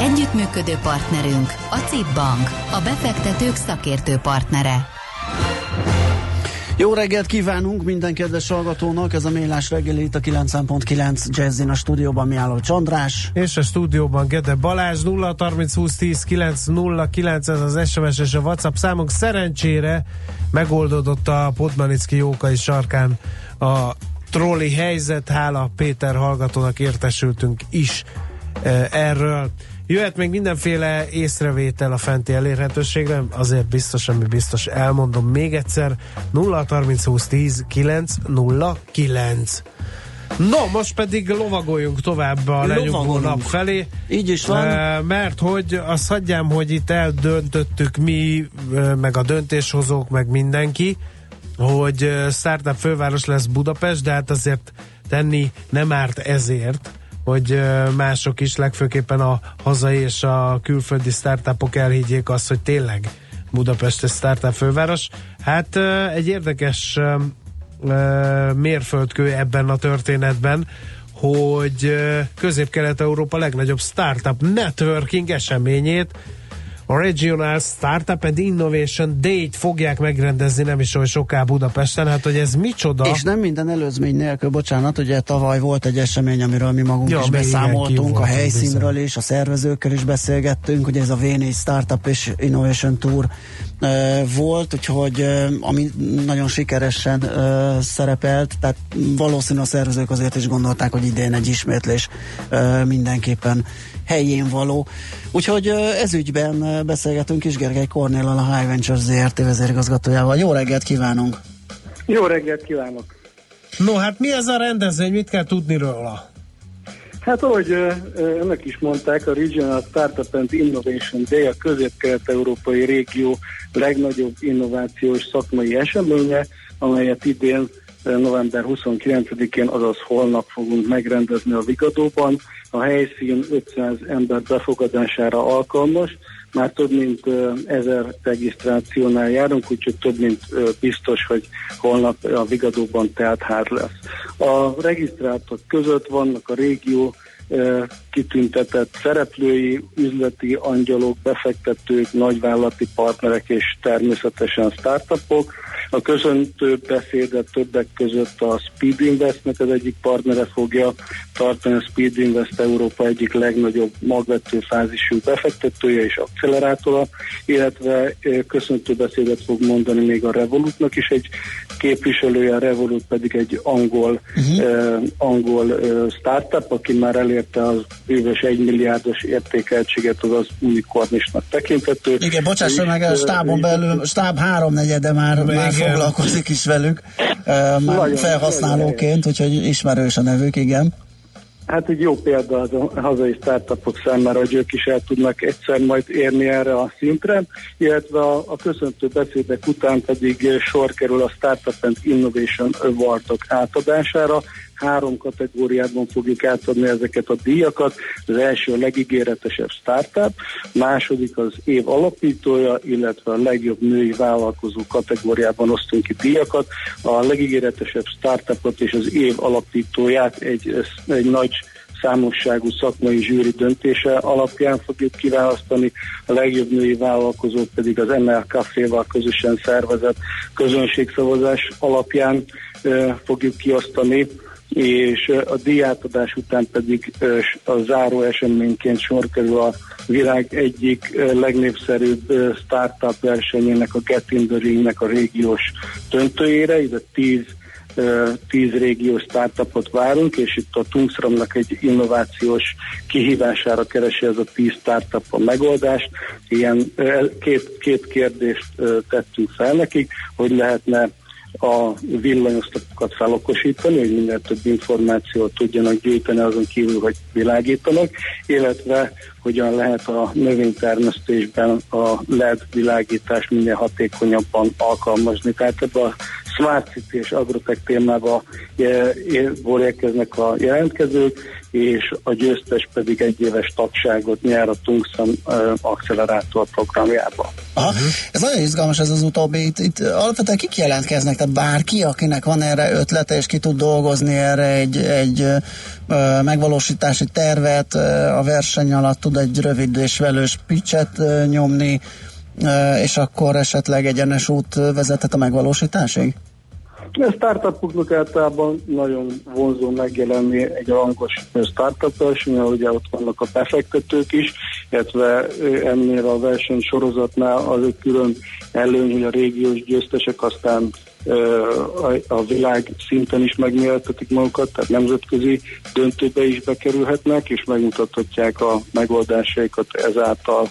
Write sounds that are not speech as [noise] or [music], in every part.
Együttműködő partnerünk a CIP Bank, a befektetők szakértő partnere. Jó reggelt kívánunk minden kedves hallgatónak, ez a Mélás reggeli itt a 9.9 Jazzin a stúdióban mi álló Csandrás. És a stúdióban Gede Balázs 0 30 20 10 9 0 9 ez az SMS és a WhatsApp számunk. Szerencsére megoldódott a Podmanicki Jókai sarkán a trolli helyzet, hála Péter hallgatónak értesültünk is e, erről. Jöhet még mindenféle észrevétel a fenti elérhetőségre, azért biztos, ami biztos, elmondom még egyszer, 0 30 20 10 9 0 9. No, most pedig lovagoljunk tovább a lenyugvó nap felé. Így is van. Mert hogy azt hagyjám, hogy itt eldöntöttük mi, meg a döntéshozók, meg mindenki, hogy startup főváros lesz Budapest, de hát azért tenni nem árt ezért, hogy mások is, legfőképpen a hazai és a külföldi startupok elhiggyék azt, hogy tényleg Budapest egy startup főváros. Hát egy érdekes mérföldkő ebben a történetben, hogy Közép-Kelet-Európa legnagyobb startup networking eseményét a Regional Startup and Innovation Day-t fogják megrendezni nem is olyan soká Budapesten, hát hogy ez micsoda. És nem minden előzmény nélkül, bocsánat, ugye tavaly volt egy esemény, amiről mi magunk ja, is beszámoltunk, a helyszínről is, a szervezőkkel is beszélgettünk, ugye ez a V4 Startup és Innovation Tour volt, úgyhogy ami nagyon sikeresen szerepelt, tehát valószínű a szervezők azért is gondolták, hogy idén egy ismétlés mindenképpen helyén való. Úgyhogy ez ügyben beszélgetünk is Gergely Kornéllal, a High Ventures ZRT vezérigazgatójával. Jó reggelt kívánunk! Jó reggelt kívánok! No, hát mi ez a rendezvény, mit kell tudni róla? Hát ahogy önök is mondták, a Regional Startup and Innovation Day a közép-kelet-európai régió legnagyobb innovációs szakmai eseménye, amelyet idén november 29-én, azaz holnap fogunk megrendezni a Vigadóban. A helyszín 500 ember befogadására alkalmas, már több mint ezer regisztrációnál járunk, úgyhogy több mint biztos, hogy holnap a Vigadóban teltház lesz. A regisztráltak között vannak a régió kitüntetett szereplői, üzleti angyalok, befektetők, nagyvállalati partnerek és természetesen startupok. A köszöntő beszédet többek között a Speed Investnek az egyik partnere fogja tartani, a Speed Invest Európa egyik legnagyobb magvető fázisú befektetője és akcelerátora, illetve köszöntő beszédet fog mondani még a Revolutnak is egy képviselője, a Revolut pedig egy angol, uh-huh. eh, angol eh, startup, aki már elérte az bővös egymilliárdos értékeltséget, az az unikornisnak tekinthető. Igen, bocsásson meg, a stábon belül, stáb háromnegyede már, már foglalkozik is velük, már nagyon, felhasználóként, nagyon úgyhogy ismerős a nevük, igen. Hát egy jó példa az a hazai startupok számára, hogy ők is el tudnak egyszer majd érni erre a szintre, illetve a, a köszöntő beszédek után pedig sor kerül a Startup and Innovation Awardok átadására, három kategóriában fogjuk átadni ezeket a díjakat. Az első a legígéretesebb startup, második az év alapítója, illetve a legjobb női vállalkozó kategóriában osztunk ki díjakat. A legígéretesebb startupot és az év alapítóját egy, egy nagy számosságú szakmai zsűri döntése alapján fogjuk kiválasztani, a legjobb női vállalkozót pedig az ML Café-val közösen szervezett közönségszavazás alapján e, fogjuk kiosztani és a díjátadás után pedig a záró eseményként sor kerül a világ egyik legnépszerűbb startup versenyének, a Get in the Ring-nek a régiós döntőjére, ide 10 tíz régiós startupot várunk, és itt a Tungsramnak egy innovációs kihívására keresi ez a tíz startup a megoldást. Ilyen két, két kérdést tettünk fel nekik, hogy lehetne a villanyosztapokat felokosítani, hogy minél több információt tudjanak gyűjteni azon kívül, hogy világítanak, illetve hogyan lehet a növénytermesztésben a LED világítást minél hatékonyabban alkalmazni. Tehát ebben a Smart City és Agrotech témába érkeznek a jelentkezők, és a győztes pedig egy éves tagságot nyer a Tungsten Accelerátor programjába. Aha. Ez nagyon izgalmas ez az utóbbi. Itt, itt alapvetően kik jelentkeznek? Tehát bárki, akinek van erre ötlete, és ki tud dolgozni erre egy, egy ö, megvalósítási tervet, ö, a verseny alatt tud egy rövid és velős pitchet ö, nyomni, ö, és akkor esetleg egyenes út vezethet a megvalósításig? A startupoknak általában nagyon vonzó megjelenni egy rangos startup versenyen, ugye ott vannak a befektetők is, illetve ennél a verseny sorozatnál az egy külön előny, hogy a régiós győztesek aztán a világ szinten is megmérettetik magukat, tehát nemzetközi döntőbe is bekerülhetnek, és megmutathatják a megoldásaikat ezáltal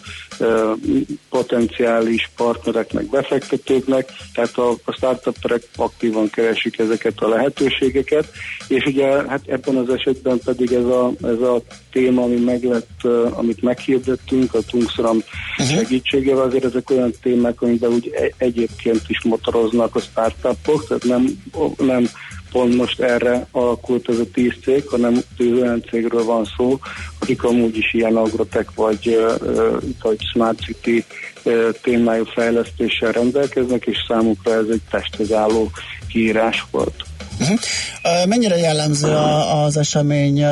potenciális partnereknek, befektetőknek, tehát a, a startupperek aktívan keresik ezeket a lehetőségeket, és ugye hát ebben az esetben pedig ez a, ez a téma, ami meg lett, amit meghirdettünk a Tungsram uh-huh. segítségével, azért ezek olyan témák, amiben úgy e- egyébként is motoroznak a startupok, tehát nem, nem pont most erre alakult ez a tíz cég, hanem olyan cégről van szó, akik amúgy is ilyen agrotek vagy, vagy Smart City témájú fejlesztéssel rendelkeznek, és számukra ez egy testhez álló kiírás volt. Uh-huh. Mennyire jellemző a, az esemény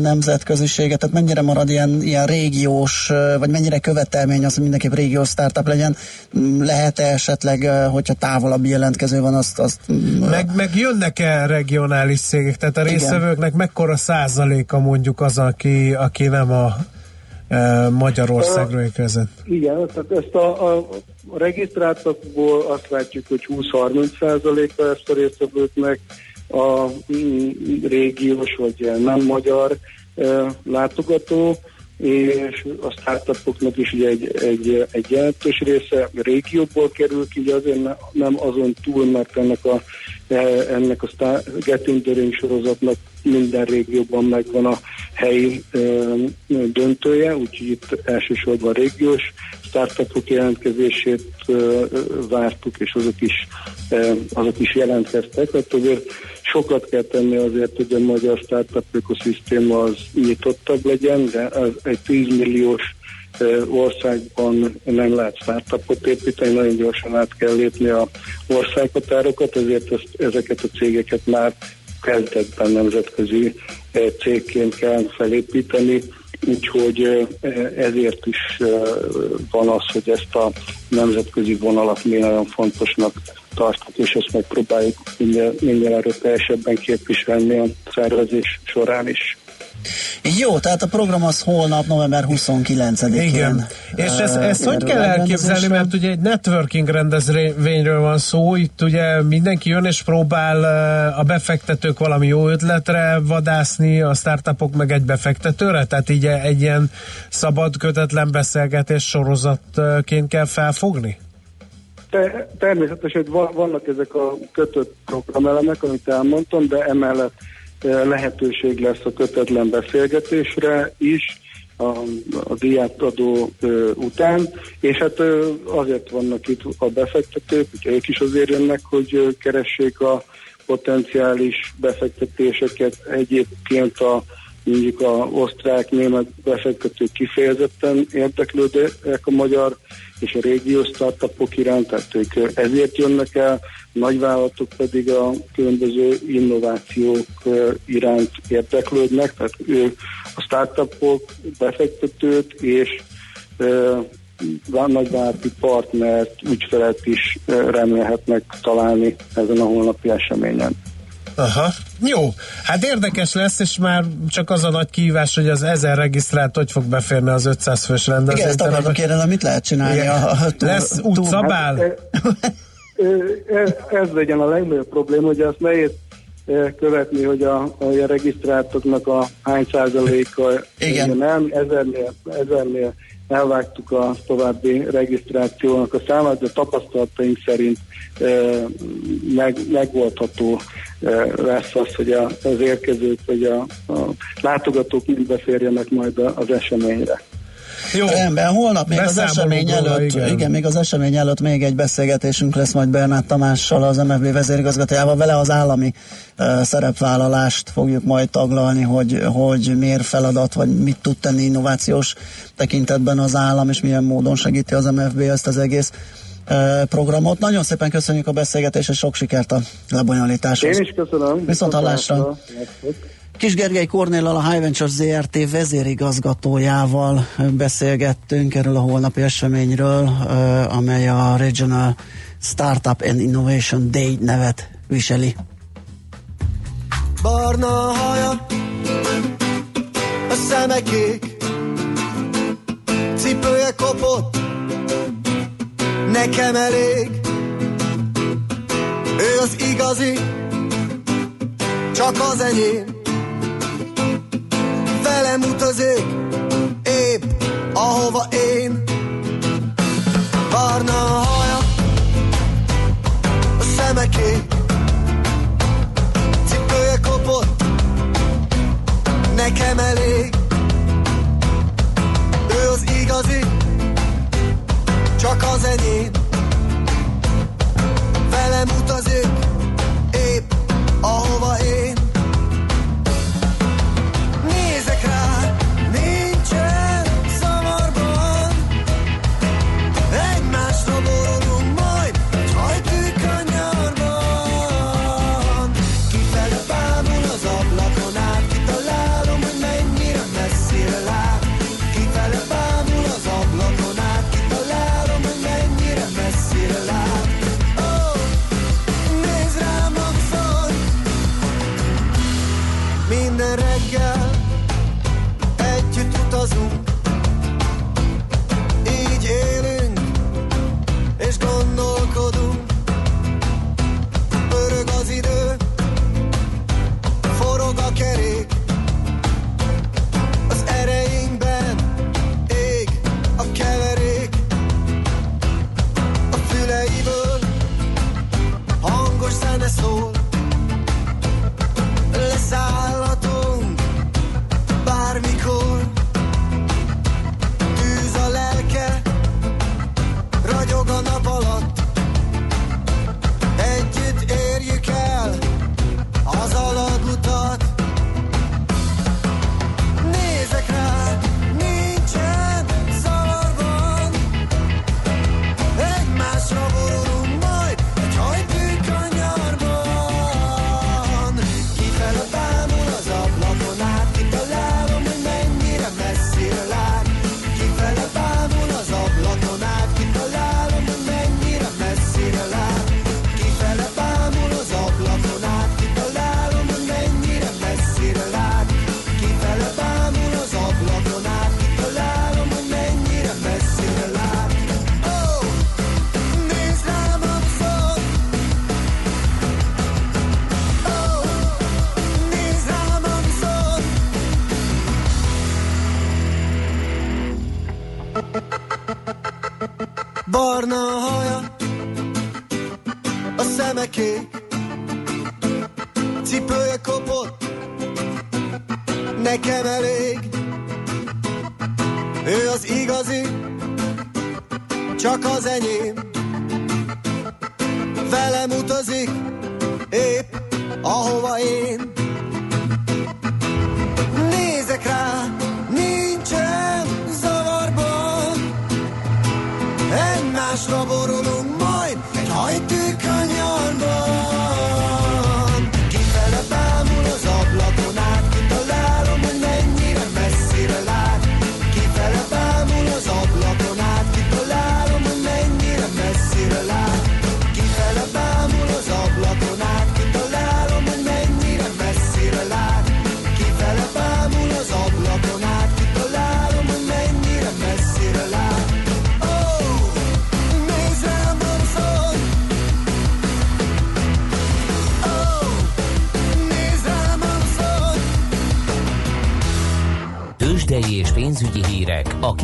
nemzetközisége, tehát mennyire marad ilyen, ilyen régiós, vagy mennyire követelmény az, hogy mindenképp régiós startup legyen? Lehet-e esetleg, hogyha távolabb jelentkező van, azt... azt meg, meg jönnek-e regionális cégek? Tehát a részvevőknek mekkora százaléka mondjuk az, aki, aki nem a Magyarországról érkezett? Igen, tehát ezt a, a regisztráltakból azt látjuk, hogy 20-30 százaléka ezt a résztvevőknek a mm, régiós vagy nem magyar látogató, és a startupoknak is ugye egy, egy, egy jelentős része régióból kerül ki, ugye azért nem azon túl, mert ennek a, ennek a Getting the Ring sorozatnak minden régióban megvan a helyi döntője, úgyhogy itt elsősorban régiós startupok jelentkezését vártuk, és azok is, azok is jelentkeztek. Tehát azért sokat kell tenni azért, hogy a magyar startup ökoszisztéma az nyitottabb legyen, de az egy 10 milliós országban nem lehet startupot építeni, nagyon gyorsan át kell lépni a országhatárokat, ezért ezt, ezeket a cégeket már kezdetben nemzetközi cégként kell felépíteni, Úgyhogy ezért is van az, hogy ezt a nemzetközi vonalat mi nagyon fontosnak tartjuk, és ezt megpróbáljuk minden, minden erőteljesebben képviselni a szervezés során is. Jó, tehát a program az holnap, november 29-én. Igen. És ezt, ezt hogy kell elképzelni, mert ugye egy networking rendezvényről van szó, itt ugye mindenki jön és próbál a befektetők valami jó ötletre vadászni, a startupok meg egy befektetőre, tehát így egy ilyen szabad, kötetlen beszélgetés sorozatként kell felfogni? Te, természetesen vannak ezek a kötött programelemek, amit elmondtam, de emellett lehetőség lesz a kötetlen beszélgetésre is a, a diátadó ö, után, és hát ö, azért vannak itt a befektetők, hogy ők is azért jönnek, hogy keressék a potenciális befektetéseket. Egyébként a mondjuk a osztrák-német befektetők kifejezetten érdeklődnek a magyar és a régió startupok iránt, tehát ők ezért jönnek el, nagyvállalatok pedig a különböző innovációk iránt érdeklődnek, tehát ők a startupok, befektetőt és nagyvállalati partnert, ügyfelet is remélhetnek találni ezen a holnapi eseményen. Aha, jó. Hát érdekes lesz, és már csak az a nagy kívás, hogy az ezer regisztrált hogy fog beférni az 500 fős rendezvényt. Igen, ezt akarok kérdezni, mit lehet csinálni? Igen. A, a, túl, lesz útszabál? Hát, ez, ez legyen a legnagyobb probléma, hogy azt nehéz követni, hogy a, a regisztráltoknak a hány százaléka Igen. nem, ezernél, ezernél elvágtuk a további regisztrációnak a számát, de tapasztalataink szerint meg, megoldható lesz az, hogy az érkezők vagy a, a látogatók mind beférjenek majd az eseményre. Jó. Rendben, holnap még az esemény előtt, igen. igen. még az esemény előtt még egy beszélgetésünk lesz majd Bernát Tamással, az MFB vezérigazgatójával, vele az állami uh, szerepvállalást fogjuk majd taglalni, hogy, hogy miért feladat, vagy mit tud tenni innovációs tekintetben az állam, és milyen módon segíti az MFB ezt az egész programot. Nagyon szépen köszönjük a beszélgetést, és sok sikert a lebonyolításhoz. Én is köszönöm. Viszont hallásra. Kis Gergely Kornéllal, a High Ventures ZRT vezérigazgatójával beszélgettünk erről a holnapi eseményről, amely a Regional Startup and Innovation Day nevet viseli. Barna haja, a szeme cipője kopott, nekem elég. Ő az igazi, csak az enyém velem utazik, épp ahova én. Barna a haja, a szemeké, cipője kopott, nekem elég. Ő az igazi, csak az enyém.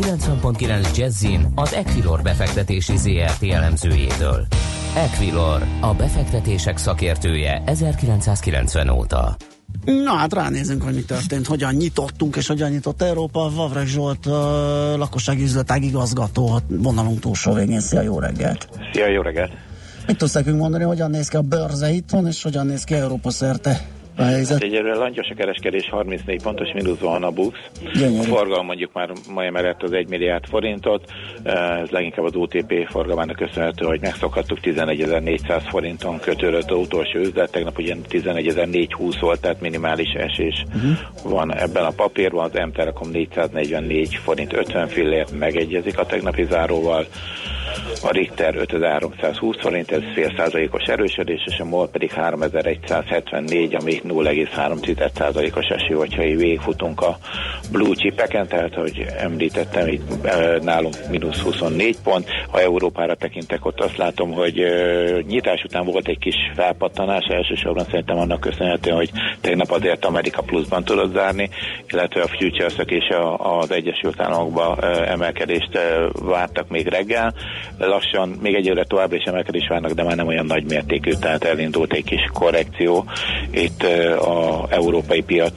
90.9 Jazzin az Equilor befektetési ZRT elemzőjétől. Equilor, a befektetések szakértője 1990 óta. Na hát ránézünk, hogy mi történt, hogyan nyitottunk és hogyan nyitott Európa. Vavreg Zsolt, uh, lakossági üzletág igazgató, vonalunk túlsó végén. Szia, jó reggelt! Szia, jó reggelt! Mit tudsz nekünk mondani, hogyan néz ki a bőrze itthon, és hogyan néz ki Európa szerte? A helyzet? Hát egyelőre langyos a kereskedés, 34 pontos mínuszban van a BUX. Gyönyörű. A forgalom mondjuk már ma emelett az 1 milliárd forintot, ez leginkább az OTP forgalmának köszönhető, hogy megszokhattuk 11.400 forinton kötődött az utolsó üzlet, tegnap ugye 11.420 volt, tehát minimális esés uh-huh. van ebben a papírban, az M-Telekom 444 forint 50 fillért megegyezik a tegnapi záróval, a Richter 5320 forint, ez fél százalékos erősödés, és a MOL pedig 3174, ami 0,3%-os eső, hogyha így végigfutunk a blue chipeken, tehát ahogy említettem, itt nálunk mínusz 24 pont, ha Európára tekintek, ott azt látom, hogy nyitás után volt egy kis felpattanás, elsősorban szerintem annak köszönhető, hogy tegnap azért Amerika pluszban tudott zárni, illetve a futures és az Egyesült Államokban e, emelkedést vártak még reggel, lassan még egyre továbbra is emelkedés várnak, de már nem olyan nagy mértékű, tehát elindult egy kis korrekció. Itt a európai piac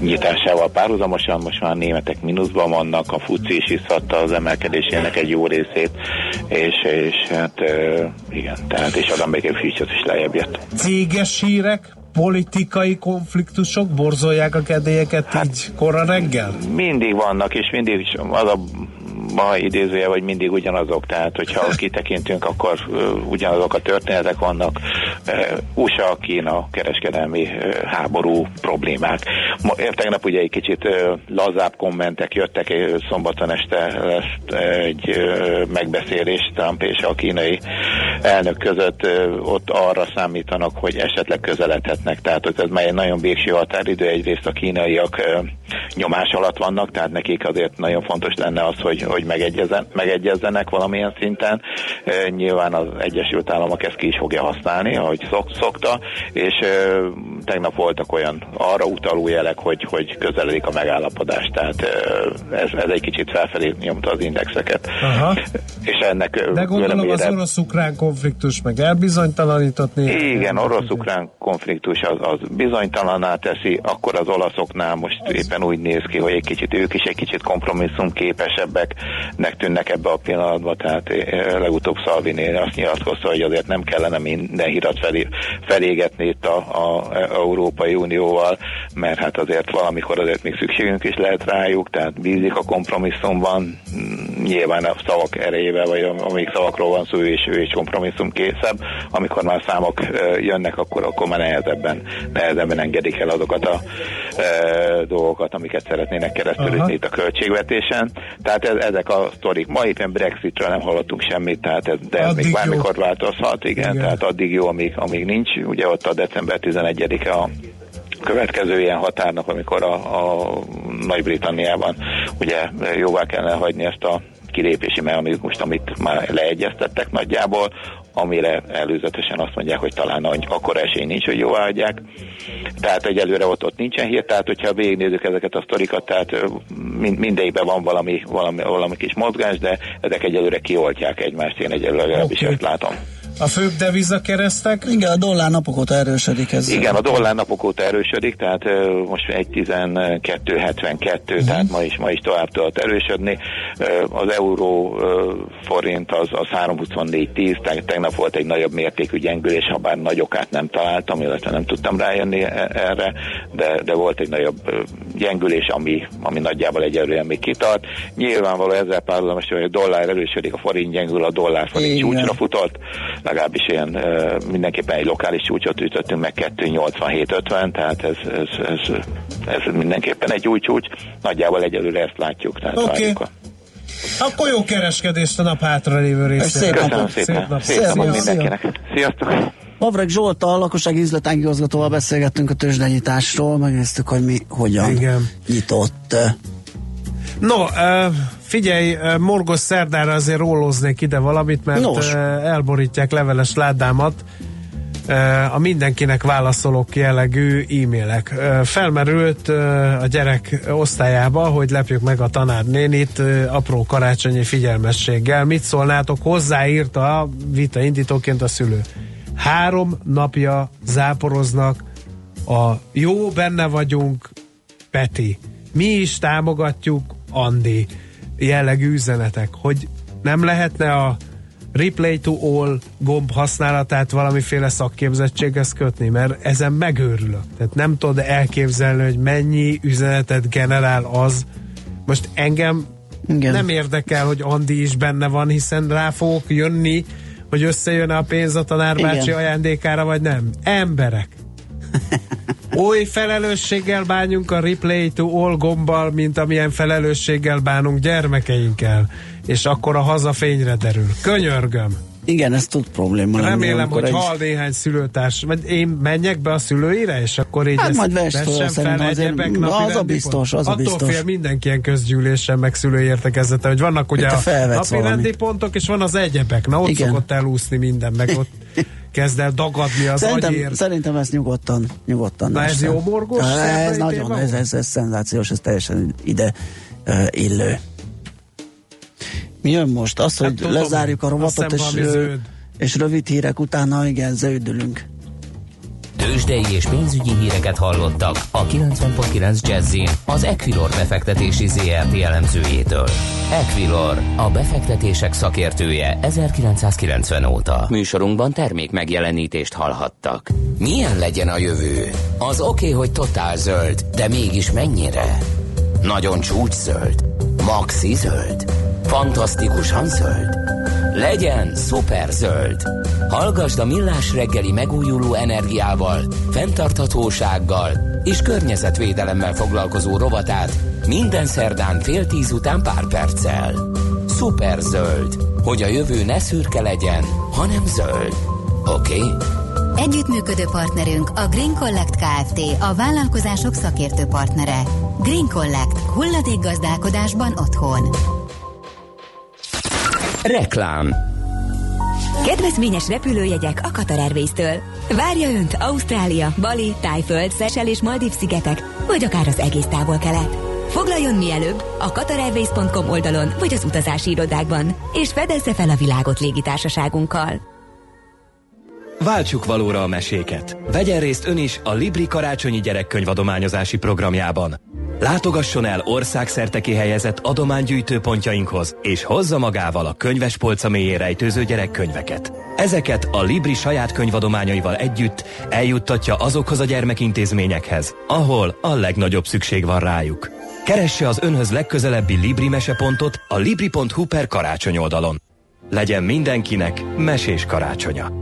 nyitásával párhuzamosan, most már a németek mínuszban vannak, a FUCI is visszadta az emelkedésének egy jó részét, és, és hát igen, tehát és az amerikai futures is lejjebb jött. Céges hírek, politikai konfliktusok borzolják a kedélyeket hát, így korra reggel? Mindig vannak, és mindig is az a ma idézője, vagy mindig ugyanazok, tehát hogyha [laughs] kitekintünk, akkor ugyanazok a történetek vannak, uh, USA, Kína, kereskedelmi háború problémák. Ma, tegnap ugye egy kicsit lazább kommentek jöttek, szombaton este lesz egy megbeszélés Trump és a kínai elnök között, ott arra számítanak, hogy esetleg közeledhetnek, tehát ez már egy nagyon végső határidő, egyrészt a kínaiak nyomás alatt vannak, tehát nekik azért nagyon fontos lenne az, hogy, hogy megegyezzenek valamilyen szinten. Nyilván az Egyesült Államok ezt ki is fogja használni, ahogy szok, szokta, és tegnap voltak olyan arra utaló jelek, hogy, hogy közeledik a megállapodás, tehát ez, ez egy kicsit felfelé nyomta az indexeket. Aha. És ennek De gondolom az orosz-ukrán konfliktus meg elbizonytalanított Igen, orosz-ukrán konfliktus az, az bizonytalaná teszi, akkor az olaszoknál most éppen úgy néz ki, hogy egy kicsit ők is egy kicsit kompromisszum képesebbek, nek tűnnek ebbe a pillanatban, tehát eh, legutóbb Szalvini azt nyilatkozta, hogy azért nem kellene minden hirat felé, felégetni itt a, a Európai Unióval, mert hát azért valamikor azért még szükségünk is lehet rájuk, tehát bízik a kompromisszumban, mm, nyilván a szavak erejével, vagy amíg szavakról van szó, és ő is kompromisszum készebb, amikor már számok jönnek, akkor, akkor már nehezebben, nehezebben engedik el azokat a e, dolgokat, amiket szeretnének keresztül itt a költségvetésen. Tehát ez, ezek a sztorik. Ma éppen Brexitről nem hallottunk semmit, tehát ez, de ez még bármikor változhat, igen, igen, tehát addig jó, amíg, amíg nincs. Ugye ott a december 11-e a következő ilyen határnap, amikor a, a Nagy-Britanniában ugye jóvá kellene hagyni ezt a kilépési mechanizmust, amit már leegyeztettek nagyjából, amire előzetesen azt mondják, hogy talán akkor esély nincs, hogy jóvá adják. Tehát egyelőre ott, ott nincsen hír, tehát hogyha végignézzük ezeket a sztorikat, tehát mind, mindegyikben van valami, valami, valami kis mozgás, de ezek egyelőre kioltják egymást, én egyelőre okay. ezt látom. A főbb keresztek? Igen, a dollár napok óta erősödik ez. Igen, a dollár napok óta erősödik, tehát uh, most 1.12.72, uh-huh. tehát ma is, ma is tovább tudott erősödni. Uh, az euró uh, forint az, az 3.24.10, tehát tegnap volt egy nagyobb mértékű gyengülés, ha bár nagy okát nem találtam, illetve nem tudtam rájönni e, erre, de, de volt egy nagyobb gyengülés, ami, ami nagyjából egyelőre még kitart. Nyilvánvaló ezzel párhuzamosan, hogy a dollár erősödik, a forint gyengül, a dollár forint csúcsra futott, legalábbis ilyen mindenképpen egy lokális csúcsot ütöttünk meg 287-50, tehát ez, ez, ez, ez mindenképpen egy új csúcs. Nagyjából egyelőre ezt látjuk. Tehát okay. a... Akkor jó kereskedést a nap hátra lévő részére. Szép Köszönöm szépen. Szép, nap. szép napot mindenkinek. Sziasztok! Mavreg Zsolt, a lakossági üzletágigazgatóval beszélgettünk a tőzsdenyításról, megnéztük, hogy mi hogyan Igen. nyitott. No, figyelj, morgos szerdára azért rólóznék ide valamit, mert no. elborítják leveles ládámat. a mindenkinek válaszolok jellegű e-mailek. Felmerült a gyerek osztályába, hogy lepjük meg a tanárnénit apró karácsonyi figyelmességgel. Mit szólnátok? Hozzáírta a vita indítóként a szülő. Három napja záporoznak a jó benne vagyunk Peti. Mi is támogatjuk Andi jellegű üzenetek, hogy nem lehetne a replay to all gomb használatát valamiféle szakképzettséghez kötni, mert ezen megőrülök. Tehát nem tudod elképzelni, hogy mennyi üzenetet generál az. Most engem Igen. nem érdekel, hogy Andi is benne van, hiszen rá fogok jönni, hogy összejön a pénz a tanárbácsi ajándékára, vagy nem. Emberek. [laughs] Oly felelősséggel bánjunk a replay to all gombbal, mint amilyen felelősséggel bánunk gyermekeinkkel. És akkor a haza fényre derül. Könyörgöm! Igen, ez tud probléma Remélem, hogy egy... hal néhány szülőtárs, vagy én menjek be a szülőire, és akkor így hát majd vesz fel, fel azért, na, az a biztos, az a biztos. Attól fél mindenki ilyen közgyűlésen, meg szülői értekezete, hogy vannak ugye a, a napi rendi pontok, és van az egyebek, na ott Igen. szokott elúszni minden, meg ott kezd el dagadni az szerintem, agyér. Szerintem ez nyugodtan, nyugodtan. Na ez jó morgos? Ez nagyon, ez, ez, ez szenzációs, ez teljesen ide uh, illő. Mi jön most? Az, hát hogy tudom, lezárjuk a robotot, és, és rövid hírek utána, igen, zöldülünk. Tőzsdei és pénzügyi híreket hallottak a 90.9 jazz az Equilor befektetési ZRT elemzőjétől. Equilor, a befektetések szakértője 1990 óta. Műsorunkban termék megjelenítést hallhattak. Milyen legyen a jövő? Az oké, okay, hogy totál zöld, de mégis mennyire? Nagyon csúcs zöld? Maxi zöld? Fantasztikusan zöld? Legyen szuper zöld! Hallgasd a Millás reggeli megújuló energiával, fenntarthatósággal és környezetvédelemmel foglalkozó rovatát minden szerdán fél tíz után pár perccel. Szuper zöld, hogy a jövő ne szürke legyen, hanem zöld. Oké? Okay? Együttműködő partnerünk a Green Collect Kft. A vállalkozások szakértő partnere. Green Collect. Hulladék gazdálkodásban otthon. Reklám Kedvezményes repülőjegyek a Qatar Airways-től. Várja Önt Ausztrália, Bali, Tájföld, Szesel és Maldív szigetek, vagy akár az egész távol-kelet. Foglaljon mielőbb a qatarairways.com oldalon vagy az utazási irodákban, és fedezze fel a világot légitársaságunkkal. Váltsuk valóra a meséket. Vegyen részt ön is a Libri karácsonyi gyerekkönyvadományozási programjában. Látogasson el országszerte kihelyezett adománygyűjtőpontjainkhoz, és hozza magával a könyvespolca mélyén rejtőző gyerekkönyveket. Ezeket a Libri saját könyvadományaival együtt eljuttatja azokhoz a gyermekintézményekhez, ahol a legnagyobb szükség van rájuk. Keresse az önhöz legközelebbi Libri mesepontot a libri.hu per karácsony oldalon. Legyen mindenkinek mesés karácsonya.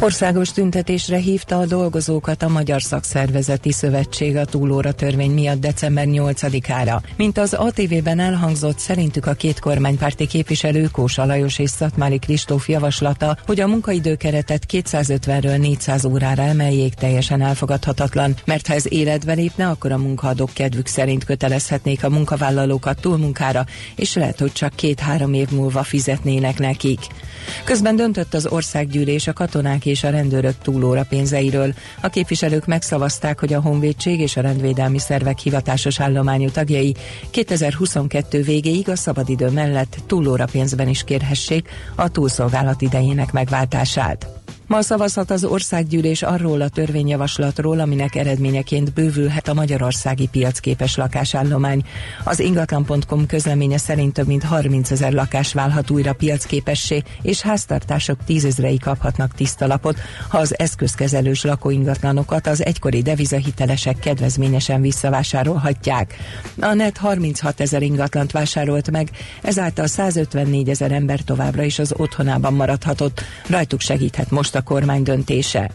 Országos tüntetésre hívta a dolgozókat a Magyar Szakszervezeti Szövetség a túlóra törvény miatt december 8-ára. Mint az ATV-ben elhangzott, szerintük a két kormánypárti képviselő Kósa Lajos és Szatmári Kristóf javaslata, hogy a munkaidőkeretet 250-ről 400 órára emeljék teljesen elfogadhatatlan, mert ha ez életbe lépne, akkor a munkaadók kedvük szerint kötelezhetnék a munkavállalókat túlmunkára, és lehet, hogy csak két-három év múlva fizetnének nekik. Közben döntött az országgyűlés a katonák és a rendőrök túlóra pénzeiről. A képviselők megszavazták, hogy a honvédség és a rendvédelmi szervek hivatásos állományú tagjai 2022 végéig a szabadidő mellett túlóra pénzben is kérhessék a túlszolgálat idejének megváltását. Ma szavazhat az országgyűlés arról a törvényjavaslatról, aminek eredményeként bővülhet a magyarországi piacképes lakásállomány. Az ingatlan.com közleménye szerint több mint 30 ezer lakás válhat újra piacképessé, és háztartások tízezrei kaphatnak tiszta lapot, ha az eszközkezelős lakóingatlanokat az egykori devizahitelesek kedvezményesen visszavásárolhatják. A NET 36 ezer ingatlant vásárolt meg, ezáltal 154 ezer ember továbbra is az otthonában maradhatott. Rajtuk segíthet most a kormány döntése.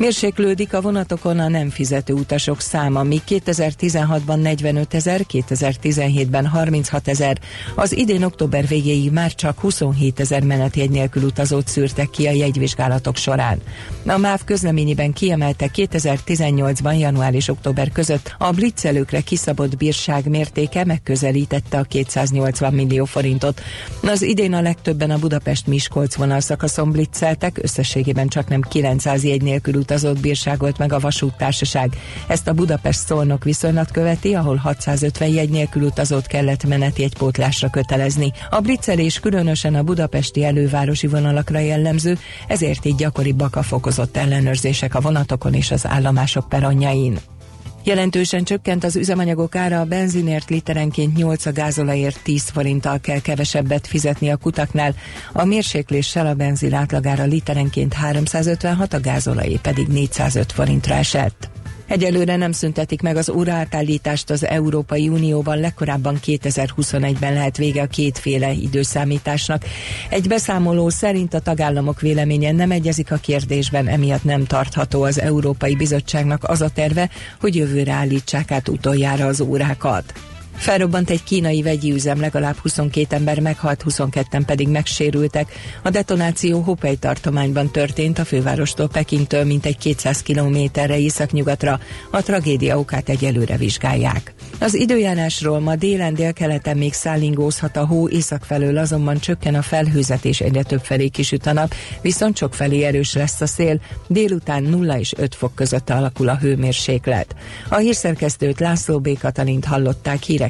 Mérséklődik a vonatokon a nem fizető utasok száma, míg 2016-ban 45 ezer, 2017-ben 36 ezer, az idén október végéig már csak 27 ezer menetjegy nélkül utazót szűrtek ki a jegyvizsgálatok során. A MÁV közleményében kiemelte 2018-ban január és október között a blitzelőkre kiszabott bírság mértéke megközelítette a 280 millió forintot. Az idén a legtöbben a Budapest-Miskolc vonalszakaszon blitzeltek, összességében csak nem 900 jegy nélkül utazott bírságolt meg a vasúttársaság. Ezt a Budapest-Szolnok viszonylat követi, ahol 650 jegy nélkül utazott kellett menetjegypótlásra kötelezni. A blitzelés különösen a budapesti elővárosi vonalakra jellemző, ezért így gyakoribbak a fokozott ellenőrzések a vonatokon és az állomások peronjain. Jelentősen csökkent az üzemanyagok ára, a benzinért literenként 8, a gázolajért 10 forinttal kell kevesebbet fizetni a kutaknál, a mérsékléssel a benzin átlagára literenként 356, a gázolajé pedig 405 forintra esett. Egyelőre nem szüntetik meg az óraátállítást az Európai Unióban, legkorábban 2021-ben lehet vége a kétféle időszámításnak. Egy beszámoló szerint a tagállamok véleménye nem egyezik a kérdésben, emiatt nem tartható az Európai Bizottságnak az a terve, hogy jövőre állítsák át utoljára az órákat. Felrobbant egy kínai vegyi üzem, legalább 22 ember meghalt, 22-en pedig megsérültek. A detonáció Hopei tartományban történt, a fővárostól Pekingtől mintegy 200 kilométerre északnyugatra. A tragédia okát egyelőre vizsgálják. Az időjárásról ma délen délkeleten még szállingózhat a hó, észak felől azonban csökken a felhőzet és egyre több felé kisüt a nap, viszont sok felé erős lesz a szél, délután 0 és 5 fok között alakul a hőmérséklet. A hírszerkesztőt László B. Katalint hallották hírek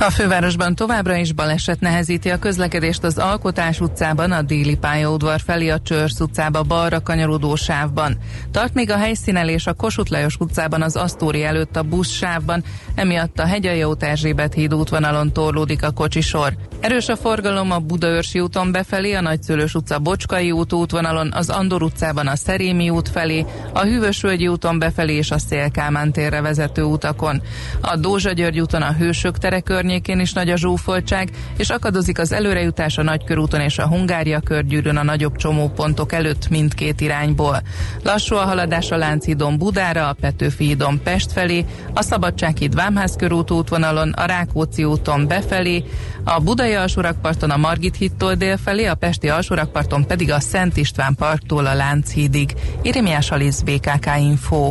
a fővárosban továbbra is baleset nehezíti a közlekedést az Alkotás utcában, a déli pályaudvar felé a Csörsz utcába balra kanyarodó sávban. Tart még a helyszínelés a Kossuth Lajos utcában az Asztóri előtt a busz sávban, emiatt a Hegyaljót Erzsébet híd útvonalon torlódik a kocsisor. Erős a forgalom a Budaörsi úton befelé, a Nagyszülős utca Bocskai út útvonalon, az Andor utcában a Szerémi út felé, a Hűvösvölgyi úton befelé és a Szélkámán térre vezető utakon. A Dózsa György úton a Hősök tere környékén is nagy a zsúfoltság, és akadozik az előrejutás a Nagykörúton és a Hungária körgyűrűn a nagyobb csomópontok előtt mindkét irányból. Lassú a haladás a Lánchídon Budára, a Petőfi hídon Pest felé, a Szabadsághíd Vámház körút útvonalon, a Rákóczi úton befelé, a Budai alsórakparton a Margit hittól délfelé, a Pesti alsórakparton pedig a Szent István parktól a Lánchídig. Irimiás Alisz BKK Info.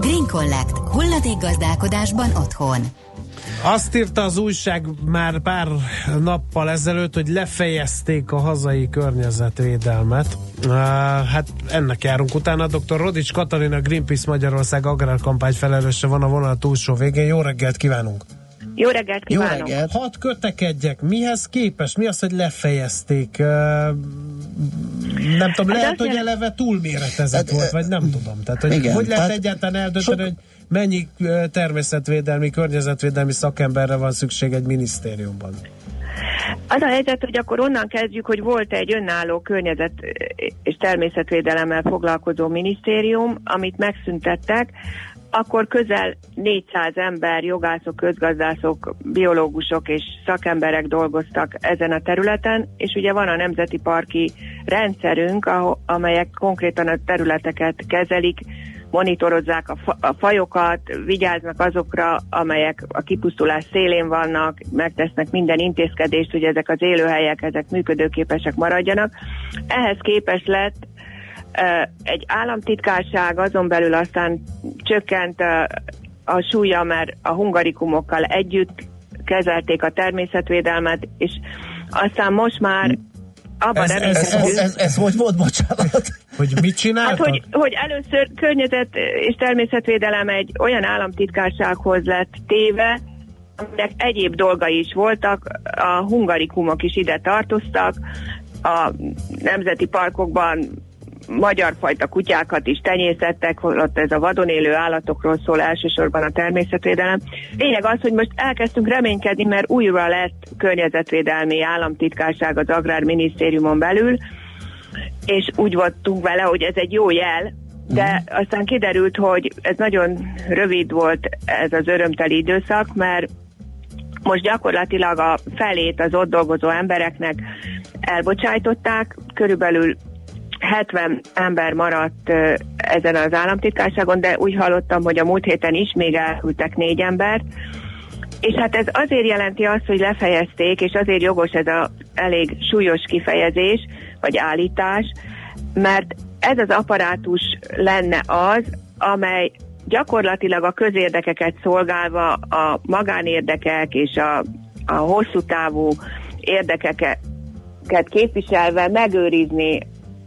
Green Collect. Hulladék gazdálkodásban otthon. Azt írta az újság már pár nappal ezelőtt, hogy lefejezték a hazai környezetvédelmet. Hát ennek járunk utána. Dr. Rodics Katalina Greenpeace Magyarország agrárkampány felelőse van a vonal túlsó végén. Jó reggelt kívánunk! Jó reggelt kívánok! Jó reggelt. Hadd kötekedjek, mihez képest? Mi az, hogy lefejezték? Nem tudom, hát lehet, hogy eleve túlméretezett hát, volt, vagy nem tudom. Tehát, hogy, igen, hogy lehet hát egyáltalán eldönteni, sok... hogy mennyi természetvédelmi, környezetvédelmi szakemberre van szükség egy minisztériumban? Az a helyzet, hogy akkor onnan kezdjük, hogy volt egy önálló környezet és természetvédelemmel foglalkozó minisztérium, amit megszüntettek, akkor közel 400 ember, jogászok, közgazdászok, biológusok és szakemberek dolgoztak ezen a területen, és ugye van a Nemzeti Parki rendszerünk, amelyek konkrétan a területeket kezelik, monitorozzák a, fa- a fajokat, vigyáznak azokra, amelyek a kipusztulás szélén vannak, megtesznek minden intézkedést, hogy ezek az élőhelyek, ezek működőképesek maradjanak. Ehhez képest lett egy államtitkárság, azon belül aztán csökkent a súlya, mert a hungarikumokkal együtt kezelték a természetvédelmet, és aztán most már abban ez, ez, ez, ez, ez hogy volt, bocsánat? Hogy mit csináltak? Hát, hogy, hogy először környezet és természetvédelem egy olyan államtitkársághoz lett téve, aminek egyéb dolgai is voltak, a hungarikumok is ide tartoztak, a nemzeti parkokban magyar fajta kutyákat is tenyészettek, ott ez a vadon élő állatokról szól elsősorban a természetvédelem. Lényeg az, hogy most elkezdtünk reménykedni, mert újra lett környezetvédelmi államtitkárság az Agrárminisztériumon belül, és úgy voltunk vele, hogy ez egy jó jel, de aztán kiderült, hogy ez nagyon rövid volt ez az örömteli időszak, mert most gyakorlatilag a felét az ott dolgozó embereknek elbocsájtották, körülbelül 70 ember maradt ezen az államtitkárságon, de úgy hallottam, hogy a múlt héten is még elküldtek négy embert, és hát ez azért jelenti azt, hogy lefejezték, és azért jogos ez a elég súlyos kifejezés, vagy állítás, mert ez az apparátus lenne az, amely gyakorlatilag a közérdekeket szolgálva a magánérdekek és a, a hosszú távú érdekeket képviselve megőrizni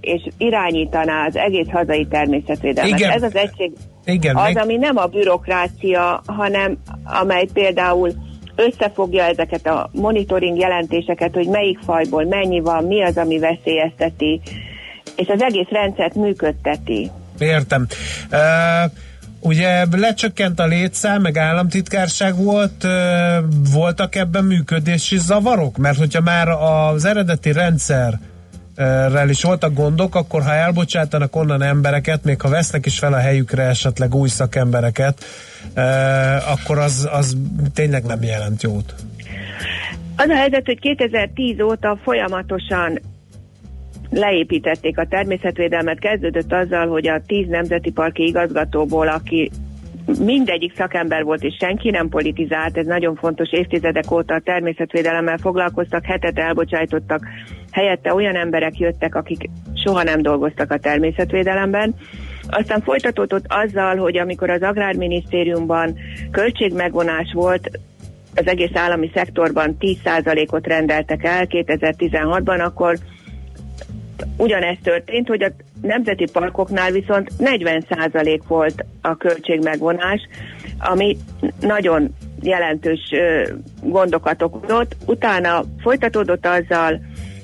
és irányítaná az egész hazai természetvédelmet. Igen. Ez az egység Igen, az, meg... ami nem a bürokrácia, hanem amely például összefogja ezeket a monitoring jelentéseket, hogy melyik fajból mennyi van, mi az, ami veszélyezteti, és az egész rendszert működteti. Értem. Uh, ugye lecsökkent a létszám, meg államtitkárság volt, voltak ebben működési zavarok? Mert hogyha már az eredeti rendszer rel is voltak gondok, akkor ha elbocsátanak onnan embereket, még ha vesznek is fel a helyükre esetleg új szakembereket, akkor az, az tényleg nem jelent jót. Az a helyzet, hogy 2010 óta folyamatosan leépítették a természetvédelmet, kezdődött azzal, hogy a 10 nemzeti parki igazgatóból, aki mindegyik szakember volt, és senki nem politizált, ez nagyon fontos, évtizedek óta a természetvédelemmel foglalkoztak, hetet elbocsájtottak, helyette olyan emberek jöttek, akik soha nem dolgoztak a természetvédelemben. Aztán folytatódott azzal, hogy amikor az Agrárminisztériumban költségmegvonás volt, az egész állami szektorban 10%-ot rendeltek el 2016-ban, akkor ugyanezt történt, hogy a nemzeti parkoknál viszont 40% volt a költségmegvonás, ami nagyon jelentős gondokat okozott. Utána folytatódott azzal,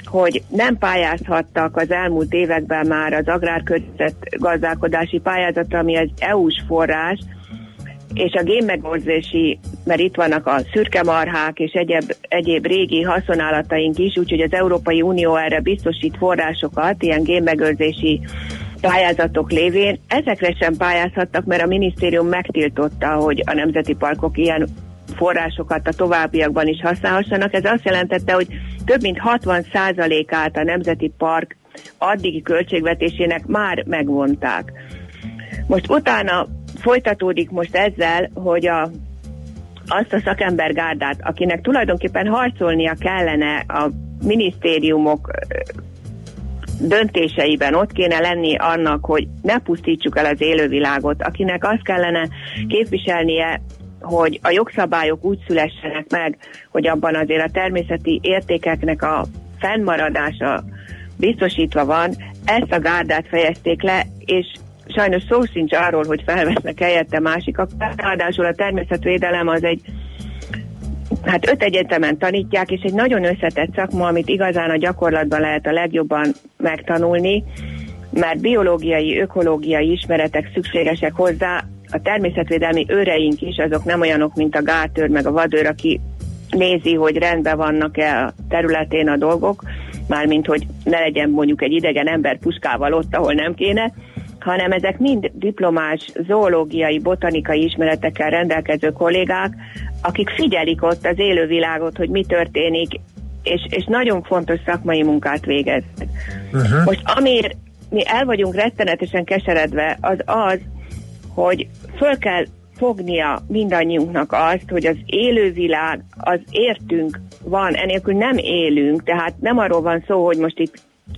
hogy nem pályázhattak az elmúlt években már az agrárkörnyezet gazdálkodási pályázatra, ami egy EU-s forrás, és a génmegőrzési, mert itt vannak a szürke marhák és egyéb, egyéb régi haszonállataink is, úgyhogy az Európai Unió erre biztosít forrásokat, ilyen génmegőrzési pályázatok lévén ezekre sem pályázhattak, mert a minisztérium megtiltotta, hogy a nemzeti parkok ilyen forrásokat a továbbiakban is használhassanak. Ez azt jelentette, hogy több mint 60%-át a nemzeti park addigi költségvetésének már megvonták. Most utána folytatódik most ezzel, hogy a, azt a szakembergárdát, akinek tulajdonképpen harcolnia kellene a minisztériumok döntéseiben ott kéne lenni annak, hogy ne pusztítsuk el az élővilágot, akinek azt kellene képviselnie, hogy a jogszabályok úgy szülessenek meg, hogy abban azért a természeti értékeknek a fennmaradása biztosítva van, ezt a gárdát fejezték le, és sajnos szó sincs arról, hogy felvesznek helyette másikak. Ráadásul a természetvédelem az egy hát öt egyetemen tanítják, és egy nagyon összetett szakma, amit igazán a gyakorlatban lehet a legjobban megtanulni, mert biológiai, ökológiai ismeretek szükségesek hozzá, a természetvédelmi őreink is, azok nem olyanok, mint a gátőr, meg a vadőr, aki nézi, hogy rendben vannak-e a területén a dolgok, mármint, hogy ne legyen mondjuk egy idegen ember puskával ott, ahol nem kéne, hanem ezek mind diplomás, zoológiai, botanikai ismeretekkel rendelkező kollégák, akik figyelik ott az élővilágot, hogy mi történik, és, és nagyon fontos szakmai munkát végeznek. Uh-huh. Most amiért mi el vagyunk rettenetesen keseredve, az az, hogy föl kell fognia mindannyiunknak azt, hogy az élővilág, az értünk van, enélkül nem élünk, tehát nem arról van szó, hogy most itt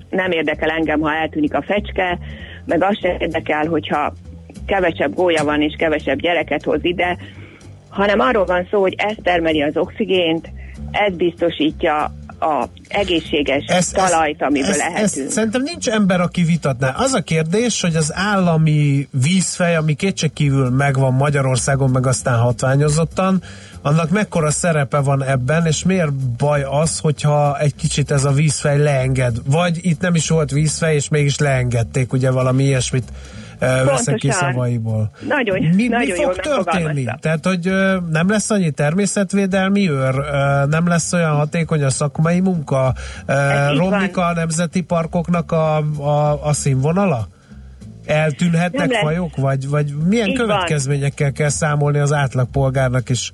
nem érdekel engem, ha eltűnik a fecske, meg azt sem érdekel, hogyha kevesebb gólya van és kevesebb gyereket hoz ide, hanem arról van szó, hogy ez termeli az oxigént, ez biztosítja a egészséges ez, talajt, amiből ez, lehetünk. Ez, szerintem nincs ember, aki vitatná. Az a kérdés, hogy az állami vízfej, ami kétségkívül megvan Magyarországon, meg aztán hatványozottan, annak mekkora szerepe van ebben, és miért baj az, hogyha egy kicsit ez a vízfej leenged? Vagy itt nem is volt vízfej, és mégis leengedték, ugye valami ilyesmit veszek ki szavaiból. Nagyon, mi, nagyon mi fog történni? Tehát, hogy nem lesz annyi természetvédelmi őr, nem lesz olyan hatékony a szakmai munka, romlik a nemzeti parkoknak a, a, a színvonala? Eltűnhetnek fajok, vagy, vagy milyen Így következményekkel van. kell számolni az átlagpolgárnak is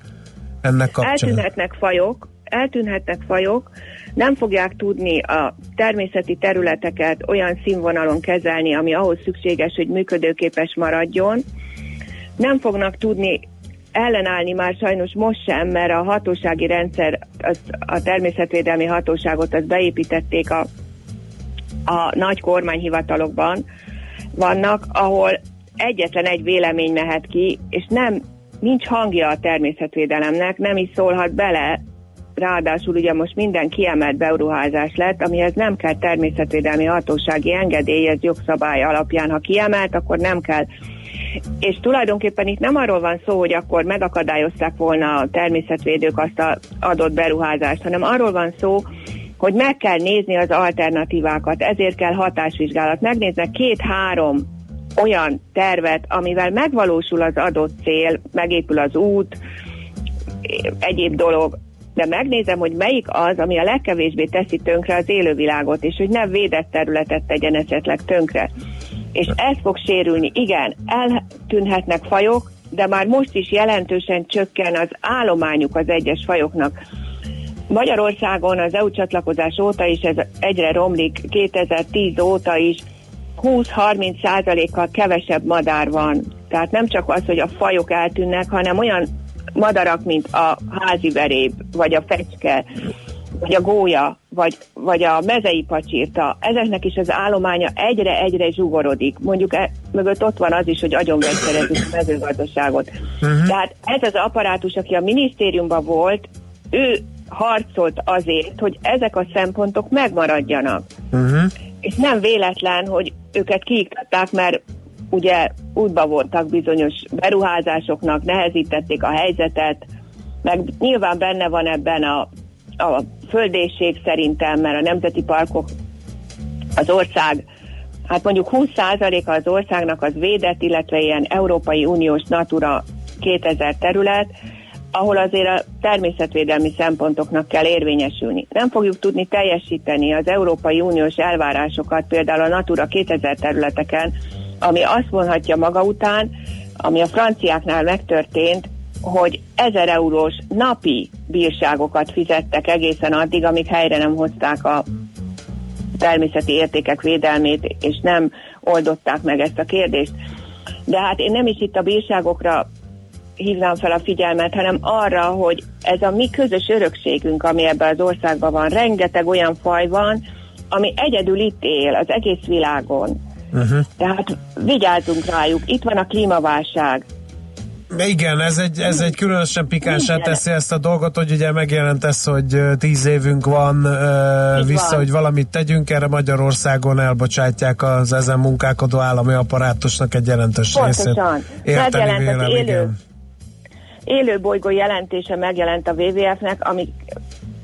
ennek kapcsán? Eltűnhetnek fajok, eltűnhetnek fajok, nem fogják tudni a természeti területeket olyan színvonalon kezelni, ami ahhoz szükséges, hogy működőképes maradjon. Nem fognak tudni ellenállni már sajnos most sem, mert a hatósági rendszer, az, a természetvédelmi hatóságot az beépítették a, a nagy kormányhivatalokban vannak, ahol egyetlen egy vélemény mehet ki, és nem nincs hangja a természetvédelemnek, nem is szólhat bele ráadásul ugye most minden kiemelt beruházás lett, amihez nem kell természetvédelmi hatósági engedély, ez jogszabály alapján, ha kiemelt, akkor nem kell. És tulajdonképpen itt nem arról van szó, hogy akkor megakadályozták volna a természetvédők azt az adott beruházást, hanem arról van szó, hogy meg kell nézni az alternatívákat, ezért kell hatásvizsgálat. Megnéznek két-három olyan tervet, amivel megvalósul az adott cél, megépül az út, egyéb dolog, de megnézem, hogy melyik az, ami a legkevésbé teszi tönkre az élővilágot, és hogy nem védett területet tegyen esetleg tönkre. És ez fog sérülni. Igen, eltűnhetnek fajok, de már most is jelentősen csökken az állományuk az egyes fajoknak. Magyarországon az EU csatlakozás óta is ez egyre romlik, 2010 óta is 20-30 százalékkal kevesebb madár van. Tehát nem csak az, hogy a fajok eltűnnek, hanem olyan madarak, mint a házi veréb, vagy a fecske, vagy a gólya, vagy, vagy a mezei pacsírta, ezeknek is az állománya egyre-egyre zsugorodik. Mondjuk e, mögött ott van az is, hogy agyonvegyszerezik a mezőgazdaságot. Uh-huh. Tehát ez az apparátus, aki a minisztériumban volt, ő harcolt azért, hogy ezek a szempontok megmaradjanak. Uh-huh. És nem véletlen, hogy őket kiiktatták, mert ugye útba voltak bizonyos beruházásoknak, nehezítették a helyzetet, meg nyilván benne van ebben a, a földészség szerintem, mert a nemzeti parkok az ország, hát mondjuk 20%-a az országnak az védett, illetve ilyen Európai Uniós Natura 2000 terület, ahol azért a természetvédelmi szempontoknak kell érvényesülni. Nem fogjuk tudni teljesíteni az Európai Uniós elvárásokat, például a Natura 2000 területeken, ami azt mondhatja maga után, ami a franciáknál megtörtént, hogy 1000 eurós napi bírságokat fizettek egészen addig, amíg helyre nem hozták a természeti értékek védelmét, és nem oldották meg ezt a kérdést. De hát én nem is itt a bírságokra hívnám fel a figyelmet, hanem arra, hogy ez a mi közös örökségünk, ami ebben az országban van, rengeteg olyan faj van, ami egyedül itt él az egész világon. Uh-huh. Tehát vigyázzunk rájuk, itt van a klímaválság, igen, ez egy, ez egy különösen pikánsá teszi ezt a dolgot, hogy ugye megjelent ez, hogy tíz évünk van uh, vissza, van. hogy valamit tegyünk, erre Magyarországon elbocsátják az ezen munkálkodó állami apparátusnak egy jelentős részét. Érteni vélem, élő, igen. élő bolygó jelentése megjelent a WWF-nek, ami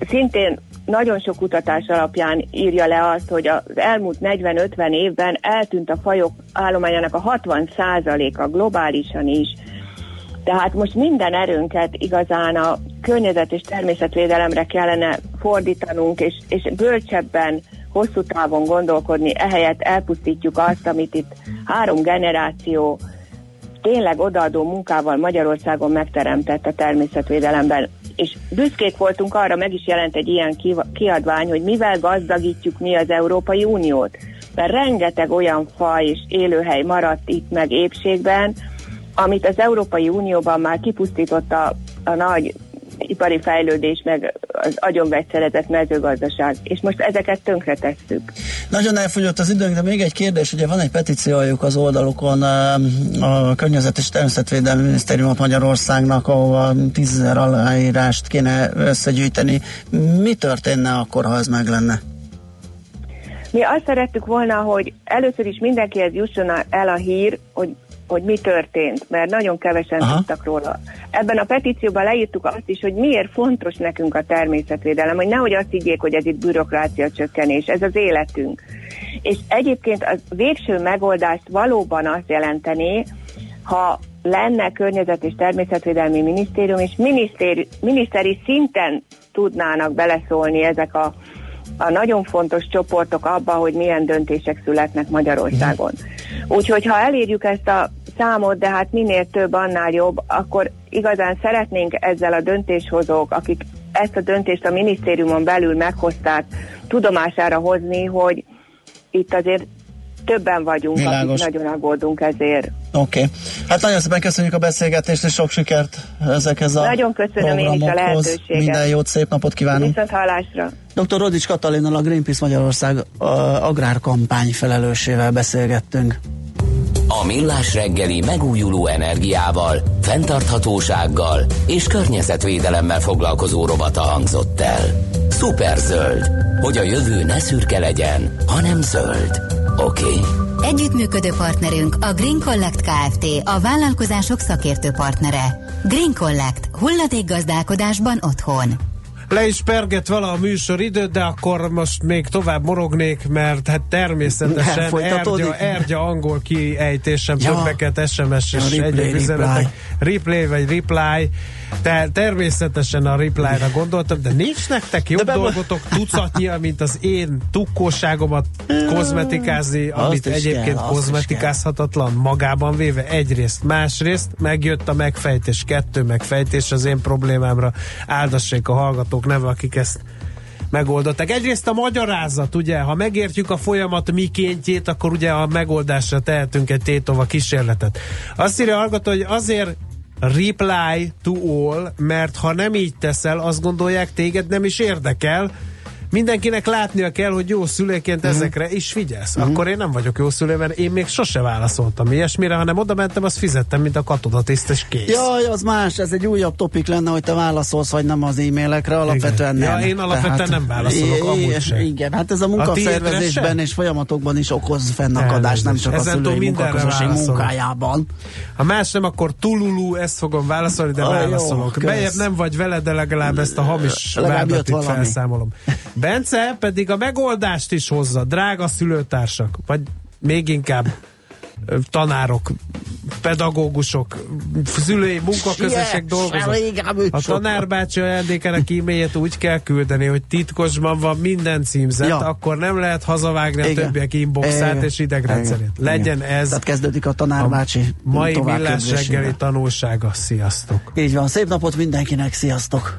szintén nagyon sok kutatás alapján írja le azt, hogy az elmúlt 40-50 évben eltűnt a fajok állományának a 60%-a globálisan is tehát most minden erőnket igazán a környezet és természetvédelemre kellene fordítanunk, és, és bölcsebben, hosszú távon gondolkodni, ehelyett elpusztítjuk azt, amit itt három generáció tényleg odaadó munkával Magyarországon megteremtett a természetvédelemben. És büszkék voltunk arra, meg is jelent egy ilyen kiadvány, hogy mivel gazdagítjuk mi az Európai Uniót. Mert rengeteg olyan faj és élőhely maradt itt meg épségben, amit az Európai Unióban már kipusztította a nagy ipari fejlődés, meg az agyonvegyszerezett mezőgazdaság, és most ezeket tönkre tesszük. Nagyon elfogyott az időnk, de még egy kérdés, ugye van egy petíciójuk az oldalukon a Környezet és Természetvédelmi Minisztériumot Magyarországnak, ahova tízezer aláírást kéne összegyűjteni. Mi történne akkor, ha ez meg lenne? Mi azt szerettük volna, hogy először is mindenkihez jusson el a hír, hogy hogy mi történt, mert nagyon kevesen Aha. tudtak róla. Ebben a petícióban leírtuk azt is, hogy miért fontos nekünk a természetvédelem, hogy nehogy azt higgyék, hogy ez itt bürokrácia csökkenés, ez az életünk. És egyébként a végső megoldást valóban azt jelenteni, ha lenne környezet és természetvédelmi minisztérium, és minisztéri, miniszteri szinten tudnának beleszólni ezek a, a nagyon fontos csoportok abba, hogy milyen döntések születnek Magyarországon. Úgyhogy ha elérjük ezt a számot, de hát minél több, annál jobb, akkor igazán szeretnénk ezzel a döntéshozók, akik ezt a döntést a minisztériumon belül meghozták, tudomására hozni, hogy itt azért többen vagyunk, Világos. akik nagyon aggódunk ezért. Oké. Okay. Hát nagyon szépen köszönjük a beszélgetést, és sok sikert ezekhez a Nagyon köszönöm én is a lehetőséget. Minden jót, szép napot kívánunk. Viszont hallásra. Dr. Rodics Katalinnal a Greenpeace Magyarország a agrárkampány felelősével beszélgettünk. A Millás reggeli megújuló energiával, fenntarthatósággal és környezetvédelemmel foglalkozó robata hangzott el. Superzöld, hogy a jövő ne szürke legyen, hanem zöld. Oké. Okay. Együttműködő partnerünk a Green Collect Kft. A vállalkozások szakértő partnere. Green Collect. Hulladékgazdálkodásban otthon le is perget vala a műsoridőt, de akkor most még tovább morognék, mert hát természetesen ergya, ergya angol kiejtésem ja. többeket SMS és ja, egyéb üzenetek. Replay vagy reply. Te, természetesen a reply-ra gondoltam, de nincs nektek jobb de dolgotok tucatnyi, mint az én tukkóságomat kozmetikázni, amit egyébként kell, kozmetikázhatatlan magában véve egyrészt, másrészt megjött a megfejtés, kettő megfejtés az én problémámra. Áldassék a hallgató hallgatók neve, akik ezt megoldották. Egyrészt a magyarázat, ugye, ha megértjük a folyamat mikéntjét, akkor ugye a megoldásra tehetünk egy tétova kísérletet. Azt írja a hallgató, hogy azért reply to all, mert ha nem így teszel, azt gondolják, téged nem is érdekel, mindenkinek látnia kell, hogy jó szülőként uh-huh. ezekre is figyelsz. Uh-huh. Akkor én nem vagyok jó szülő, mert én még sose válaszoltam ilyesmire, hanem oda mentem, azt fizettem, mint a katonatiszt, és kész. Jaj, az más, ez egy újabb topik lenne, hogy te válaszolsz, vagy nem az e-mailekre, alapvetően igen. nem. Ja, én alapvetően Tehát, nem válaszolok, amúgy sem. Igen, hát ez a munkaszervezésben és folyamatokban is okoz fennakadást, nem csak Ezen a szülői munkaközösség munkájában. Ha más nem, akkor tululu, ezt fogom válaszolni, de válaszolok. Bejebb nem vagy vele, de legalább ezt a hamis vádat felszámolom. Bence pedig a megoldást is hozza, drága szülőtársak, vagy még inkább tanárok, pedagógusok, szülői, munkaközösek dolgoznak. A tanárbácsi ajándékának e-mailjét úgy kell küldeni, hogy titkosban van minden címzet, ja. akkor nem lehet hazavágni a Igen. többiek inboxát és idegrendszerét. Legyen ez. Tehát kezdődik a tanárbácsi a mai millás reggeli tanulsága. Sziasztok! Így van, szép napot mindenkinek, sziasztok!